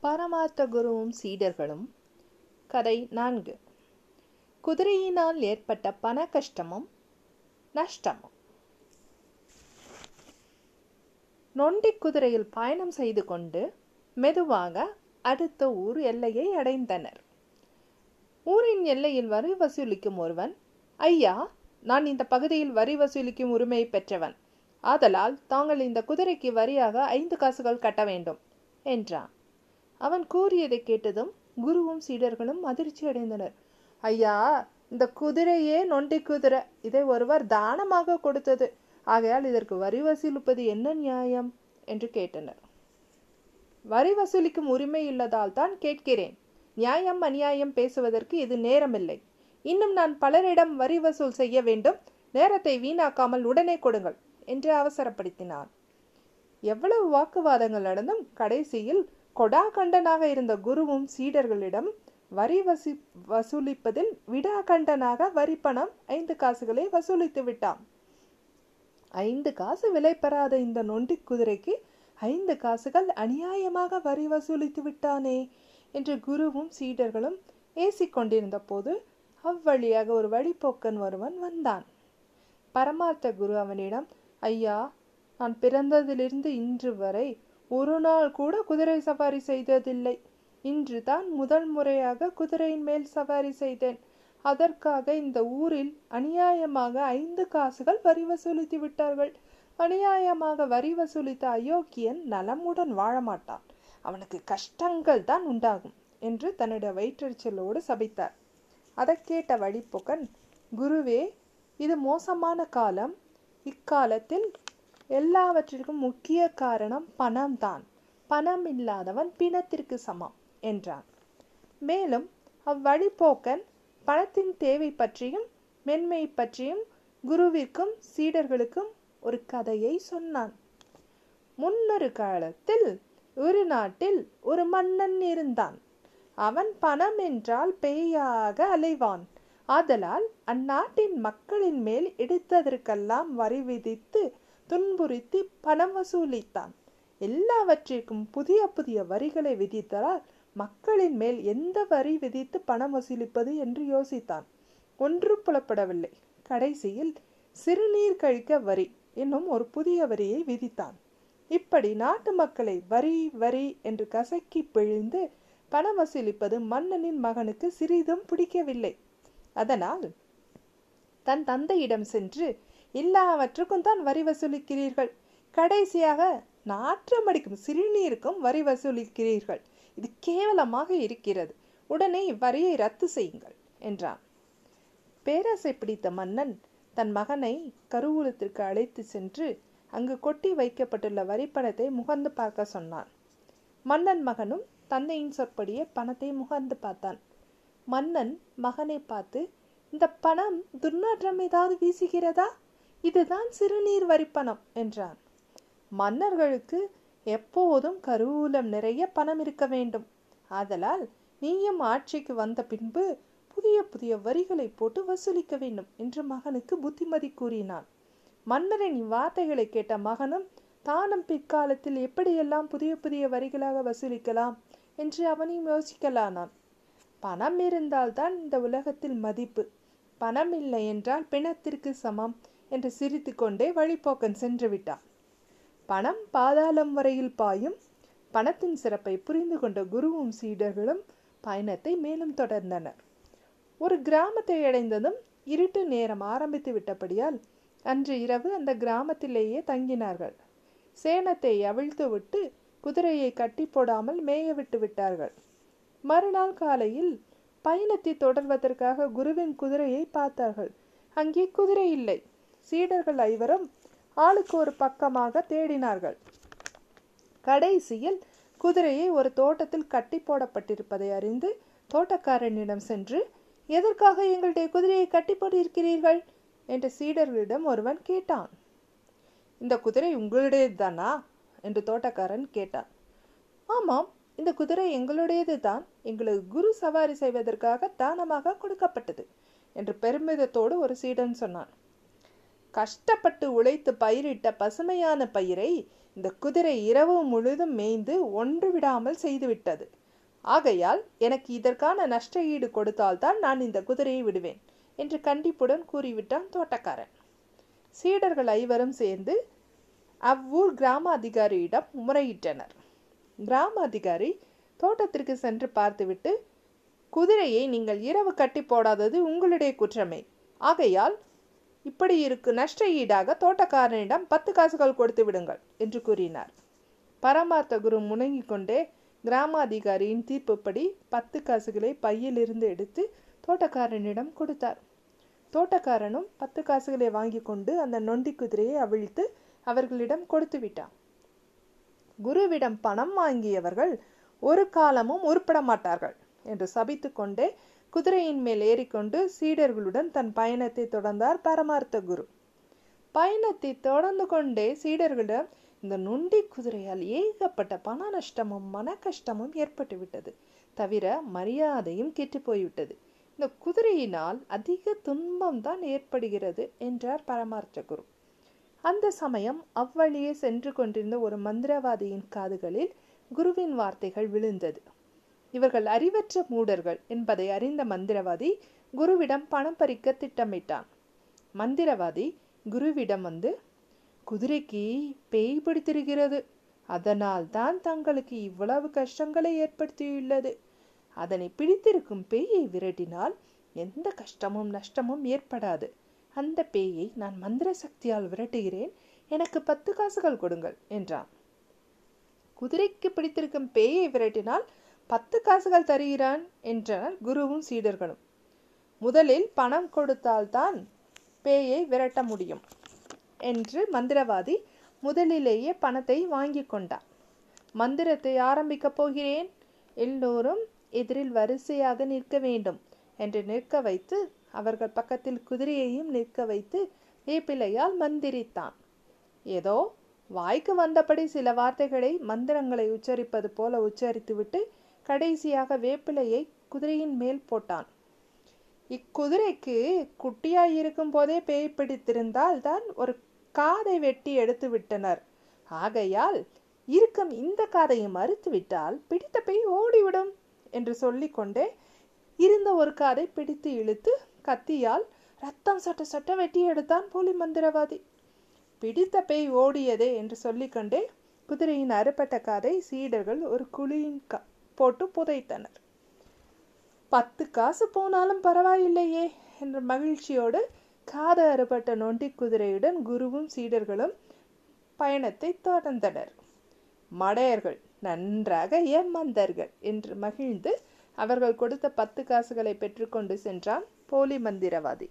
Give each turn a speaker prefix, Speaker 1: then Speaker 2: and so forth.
Speaker 1: பரமார்த்த குருவும் சீடர்களும். கதை நான்கு. குதிரையினால் ஏற்பட்ட பண கஷ்டமும் நஷ்டமும். நொண்டி குதிரையில் பயணம் செய்து கொண்டு மெதுவாக அடுத்த ஊர் எல்லையை அடைந்தனர். ஊரின் எல்லையில் வரி வசூலிக்கும் ஒருவன் ஐயா நான் இந்த பகுதியில் வரி வசூலிக்கும் உரிமையை பெற்றவன். ஆதலால் தாங்கள் இந்த குதிரைக்கு வரியாக ஐந்து காசுகள் கட்ட வேண்டும் என்றான். அவன் கூறியதை கேட்டதும் குருவும் சீடர்களும் அதிர்ச்சி அடைந்தனர். ஐயா இந்த குதிரையே நொண்டி குதிரை. இதை ஒருவர் தானமாக கொடுத்தது. ஆகையால் இதற்கு வரி வசூலிப்பது என்ன நியாயம்? என்று கேட்டனர். வரி வசூலிக்கும் உரிமை இல்லதால் தான் கேட்கிறேன். நியாயம் அநியாயம் பேசுவதற்கு இது நேரமில்லை. இன்னும் நான் பலரிடம் வரி வசூல் செய்ய வேண்டும். நேரத்தை வீணாக்காமல் உடனே கொடுங்கள் என்று அவசரப்படுத்தினான். எவ்வளவு வாக்குவாதங்கள் நடந்தும் கடைசியில் கொடாகண்டனாக இருந்த குருவும் சீடர்களிடம் வரி வசி வசூலிப்பதில் விடாகண்டனாக வரி பணம் ஐந்து காசுகளை வசூலித்து விட்டான். ஐந்து காசு விலை பெறாத இந்த நொண்டி குதிரைக்கு ஐந்து காசுகள் அநியாயமாக வரி வசூலித்து விட்டானே என்று குருவும் சீடர்களும் ஏசிக்கொண்டிருந்த போது அவ்வழியாக ஒரு வழிப்போக்கன் ஒருவன் வந்தான். பரமார்த்த குரு அவனிடம் ஐயா நான் பிறந்ததிலிருந்து இன்று வரை ஒரு நாள் கூட குதிரை சவாரி செய்ததில்லை. இன்று தான் முதல் முறையாக குதிரையின் மேல் சவாரி செய்தேன். அதற்காக இந்த ஊரில் அநியாயமாக ஐந்து காசுகள் வரி வசூலித்து விட்டார்கள். அநியாயமாக வரி வசூலித்த அயோக்கியன் நலமுடன் வாழமாட்டான் அவனுக்கு கஷ்டங்கள் தான் உண்டாகும் என்று தன்னுடைய வயிற்றெரிச்சலோடு சபித்தார். அதை கேட்ட வழிப்போக்கன் குருவே இது மோசமான காலம். இக்காலத்தில் எல்லாவற்றிற்கும் முக்கிய காரணம் பணம்தான். பணம் இல்லாதவன் பிணத்திற்கு சமம் என்றான். மேலும் அவ்வழிப்போக்கன் பணத்தின் தேவை பற்றியும் மென்மை பற்றியும் குருவிற்கும் சீடர்களுக்கும் ஒரு கதையை சொன்னான். முன்னொரு காலத்தில் ஒரு நாட்டில் ஒரு மன்னன் இருந்தான். அவன் பணம் என்றால் பேயாக அலைவான். ஆதலால் அந்நாட்டின் மக்களின் மேல் எடுத்ததற்கெல்லாம் வரி விதித்து துன்புறுத்தி பணம் வசூலித்தான். எல்லாவற்றிற்கும் புதிய புதிய வரிகளை விதித்ததால் மக்களின் மேல் எந்த வரி விதித்து பணம் வசூலிப்பது என்று யோசித்தான். ஒன்று புலப்படவில்லை. கடைசியில் சிறுநீர் கழிக்க வரி என்னும் ஒரு புதிய வரியை விதித்தான். இப்படி நாட்டு மக்களை வரி வரி என்று கசக்கி பிழிந்து பணம் வசூலிப்பது மன்னனின் மகனுக்கு சிறிதும் பிடிக்கவில்லை. அதனால் தன் தந்தையிடம் சென்று எல்லாவற்றுக்கும் தான் வரி வசூலிக்கிறீர்கள். கடைசியாக நாற்றம் அடிக்கும் சிறுநீருக்கும் வரி வசூலிக்கிறீர்கள். இது கேவலமாக இருக்கிறது. உடனே இவ்வரியை ரத்து செய்யுங்கள் என்றான். பேராசை பிடித்த மன்னன் தன் மகனை கருவூலத்திற்கு அழைத்து சென்று அங்கு கொட்டி வைக்கப்பட்டுள்ள வரிப்பணத்தை முகர்ந்து பார்க்க சொன்னான். மன்னன் மகனும் தந்தையின் சொற்படியே பணத்தை முகர்ந்து பார்த்தான். மன்னன் மகனை பார்த்து இந்த பணம் துர்நாற்றம் ஏதாவது வீசுகிறதா? இதுதான் சிறுநீர் வரிப்பணம் என்றான். மன்னர்களுக்கு எப்போதும் கருவூலம் நிறைய பணம் இருக்க வேண்டும். ஆதலால் நீயும் ஆட்சிக்கு வந்த பின்பு புதிய புதிய வரிகளை போட்டு வசூலிக்க வேண்டும் என்று மகனுக்கு புத்திமதி கூறினான். மன்னரின் இவ்வார்த்தைகளை கேட்ட மகனும் தானும் பிற்காலத்தில் எப்படியெல்லாம் புதிய புதிய வரிகளாக வசூலிக்கலாம்? என்று அவனையும் யோசிக்கலானான். பணம் இருந்தால்தான் இந்த உலகத்தில் மதிப்பு. பணம் இல்லை என்றால் பிணத்திற்கு சமம். என்று சிரித்து கொண்டே வழிப்போக்கன் சென்று விட்டான். பணம் பாதாளம் வரையில் பாயும் பணத்தின் சிறப்பை புரிந்து கொண்ட குருவும் சீடர்களும் பயணத்தை மேலும் தொடர்ந்தனர். ஒரு கிராமத்தை அடைந்ததும் இருட்டு நேரம் ஆரம்பித்து விட்டபடியால் அன்று இரவு அந்த கிராமத்திலேயே தங்கினார்கள். சேனத்தை அவிழ்த்து விட்டு குதிரையை கட்டி போடாமல் மேய விட்டு விட்டார்கள். மறுநாள் காலையில் பயணத்தை தொடர்வதற்காக குருவின் குதிரையை பார்த்தார்கள். அங்கே குதிரை இல்லை. சீடர்கள் ஐவரும் ஆளுக்கு ஒரு பக்கமாக தேடினார்கள். கடைசியில் குதிரையை ஒரு தோட்டத்தில் கட்டி போடப்பட்டிருப்பதை அறிந்து தோட்டக்காரனிடம் சென்று எதற்காக எங்களுடைய குதிரையை கட்டி போட்டிருக்கிறீர்கள்? என்று சீடர்களிடம் ஒருவன் கேட்டான். இந்த குதிரை உங்களுடையது தானா என்று தோட்டக்காரன் கேட்டான். ஆமாம் இந்த குதிரை எங்களுடையது தான் எங்களுக்கு குரு சவாரி செய்வதற்காக தானமாக கொடுக்கப்பட்டது என்று பெருமிதத்தோடு ஒரு சீடன் சொன்னான். கஷ்டப்பட்டு உழைத்து பயிரிட்ட பசுமையான பயிரை இந்த குதிரை இரவு முழுதும் மேய்ந்து ஒன்று விடாமல் செய்துவிட்டது. ஆகையால் எனக்கு இதற்கான நஷ்ட ஈடு கொடுத்தால்தான் நான் இந்த குதிரையை விடுவேன் என்று கண்டிப்புடன் கூறிவிட்டான் தோட்டக்காரன். சீடர்கள் ஐவரும் சேர்ந்து அவ்வூர் கிராம அதிகாரியிடம் முறையிட்டனர். கிராம அதிகாரி தோட்டத்திற்கு சென்று பார்த்துவிட்டு குதிரையை நீங்கள் இரவு கட்டி போடாதது உங்களுடைய குற்றமே. ஆகையால் இப்படி இருக்கு. நஷ்ட ஈடாக தோட்டக்காரனிடம் பத்து காசுகள் கொடுத்து விடுங்கள் என்று கூறினார். பரமார்த்த குரு முணங்கிக் கொண்டே கிராம அதிகாரியின் தீர்ப்புப்படி பத்து காசுகளை பையிலிருந்து எடுத்து தோட்டக்காரனிடம் கொடுத்தார். தோட்டக்காரனும் பத்து காசுகளை வாங்கி கொண்டு அந்த நொண்டி குதிரையை அவிழ்த்து அவர்களிடம் கொடுத்து விட்டான். குருவிடம் பணம் வாங்கியவர்கள் ஒரு காலமும் உருப்பட மாட்டார்கள் என்று சபித்து கொண்டே குதிரையின் மேல் ஏறிக்கொண்டு சீடர்களுடன் தன் பயணத்தை தொடர்ந்தார் பரமார்த்த குரு. பயணத்தை தொடர்ந்து கொண்டே சீடர்களிடம் இந்த நொண்டி குதிரையால் ஏகப்பட்ட பண நஷ்டமும் மன கஷ்டமும் ஏற்பட்டு விட்டது. தவிர மரியாதையும் கெட்டு போய்விட்டது. இந்த குதிரையினால் அதிக துன்பம் தான் ஏற்படுகிறது என்றார் பரமார்த்த குரு. அந்த சமயம் அவ்வழியே சென்று கொண்டிருந்த ஒரு மந்திரவாதியின் காதுகளில் குருவின் வார்த்தைகள் விழுந்தது. இவர்கள் அறிவற்ற மூடர்கள் என்பதை அறிந்த மந்திரவாதி குருவிடம் பணம் பறிக்க திட்டமிட்டான். மந்திரவாதி குருவிடம் வந்து குதிரைக்கு பேய் பிடித்திருக்கிறது. அதனால் தான் தங்களுக்கு இவ்வளவு கஷ்டங்களை ஏற்படுத்தியுள்ளது. அதனை பிடித்திருக்கும் பேயை விரட்டினால் எந்த கஷ்டமும் நஷ்டமும் ஏற்படாது. அந்த பேயை நான் மந்திர சக்தியால் விரட்டுகிறேன். எனக்கு பத்து காசுகள் கொடுங்கள் என்றான். குதிரைக்கு பிடித்திருக்கும் பேயை விரட்டினால் பத்து காசுகள் தருகிறான் என்றனர் குருவும் சீடர்களும். முதலில் பணம் கொடுத்தால்தான் பேயை விரட்ட முடியும் என்று மந்திரவாதி முதலிலேயே பணத்தை வாங்கி கொண்டார் மந்திரத்தை ஆரம்பிக்கப் போகிறேன். எல்லோரும் எதிரில் வரிசையாக நிற்க வேண்டும் என்று நிற்க வைத்து அவர்கள் பக்கத்தில் குதிரையையும் நிற்க வைத்து வேப்பிலையால் மந்திரித்தான். ஏதோ வாய்க்கு வந்தபடி சில வார்த்தைகளை மந்திரங்களை உச்சரிப்பது போல உச்சரித்துவிட்டு கடைசியாக வேப்பிலையை குதிரையின் மேல் போட்டான். இக்குதிரைக்கு குட்டியாயிருக்கும் போதே பேய் பிடித்திருந்தால் தான் ஒரு காதை வெட்டி எடுத்து விட்டனர். ஆகையால் இருக்கும் இந்த காதையை மறுத்து விட்டால் பிடித்த பேய் ஓடிவிடும் என்று சொல்லிக்கொண்டே இருந்த ஒரு காதை பிடித்து இழுத்து கத்தியால் ரத்தம் சட்ட சட்ட வெட்டி எடுத்தான் போலி மந்திரவாதி. பிடித்த பேய் ஓடியதே என்று சொல்லிக்கொண்டே குதிரையின் அறுபட்ட காதை சீடர்கள் ஒரு குழியின் கா போட்டு புதைத்தனர். பத்து காசு போனாலும் பரவாயில்லையே என்ற மகிழ்ச்சியோடு காது அறுபட்ட நொண்டி குதிரையுடன் குருவும் சீடர்களும் பயணத்தை தொடர்ந்தனர். மடையர்கள் நன்றாக ஏமாந்தார்கள் என்று மகிழ்ந்து அவர்கள் கொடுத்த பத்து காசுகளை பெற்றுக்கொண்டு சென்றான் போலி மந்திரவாதி.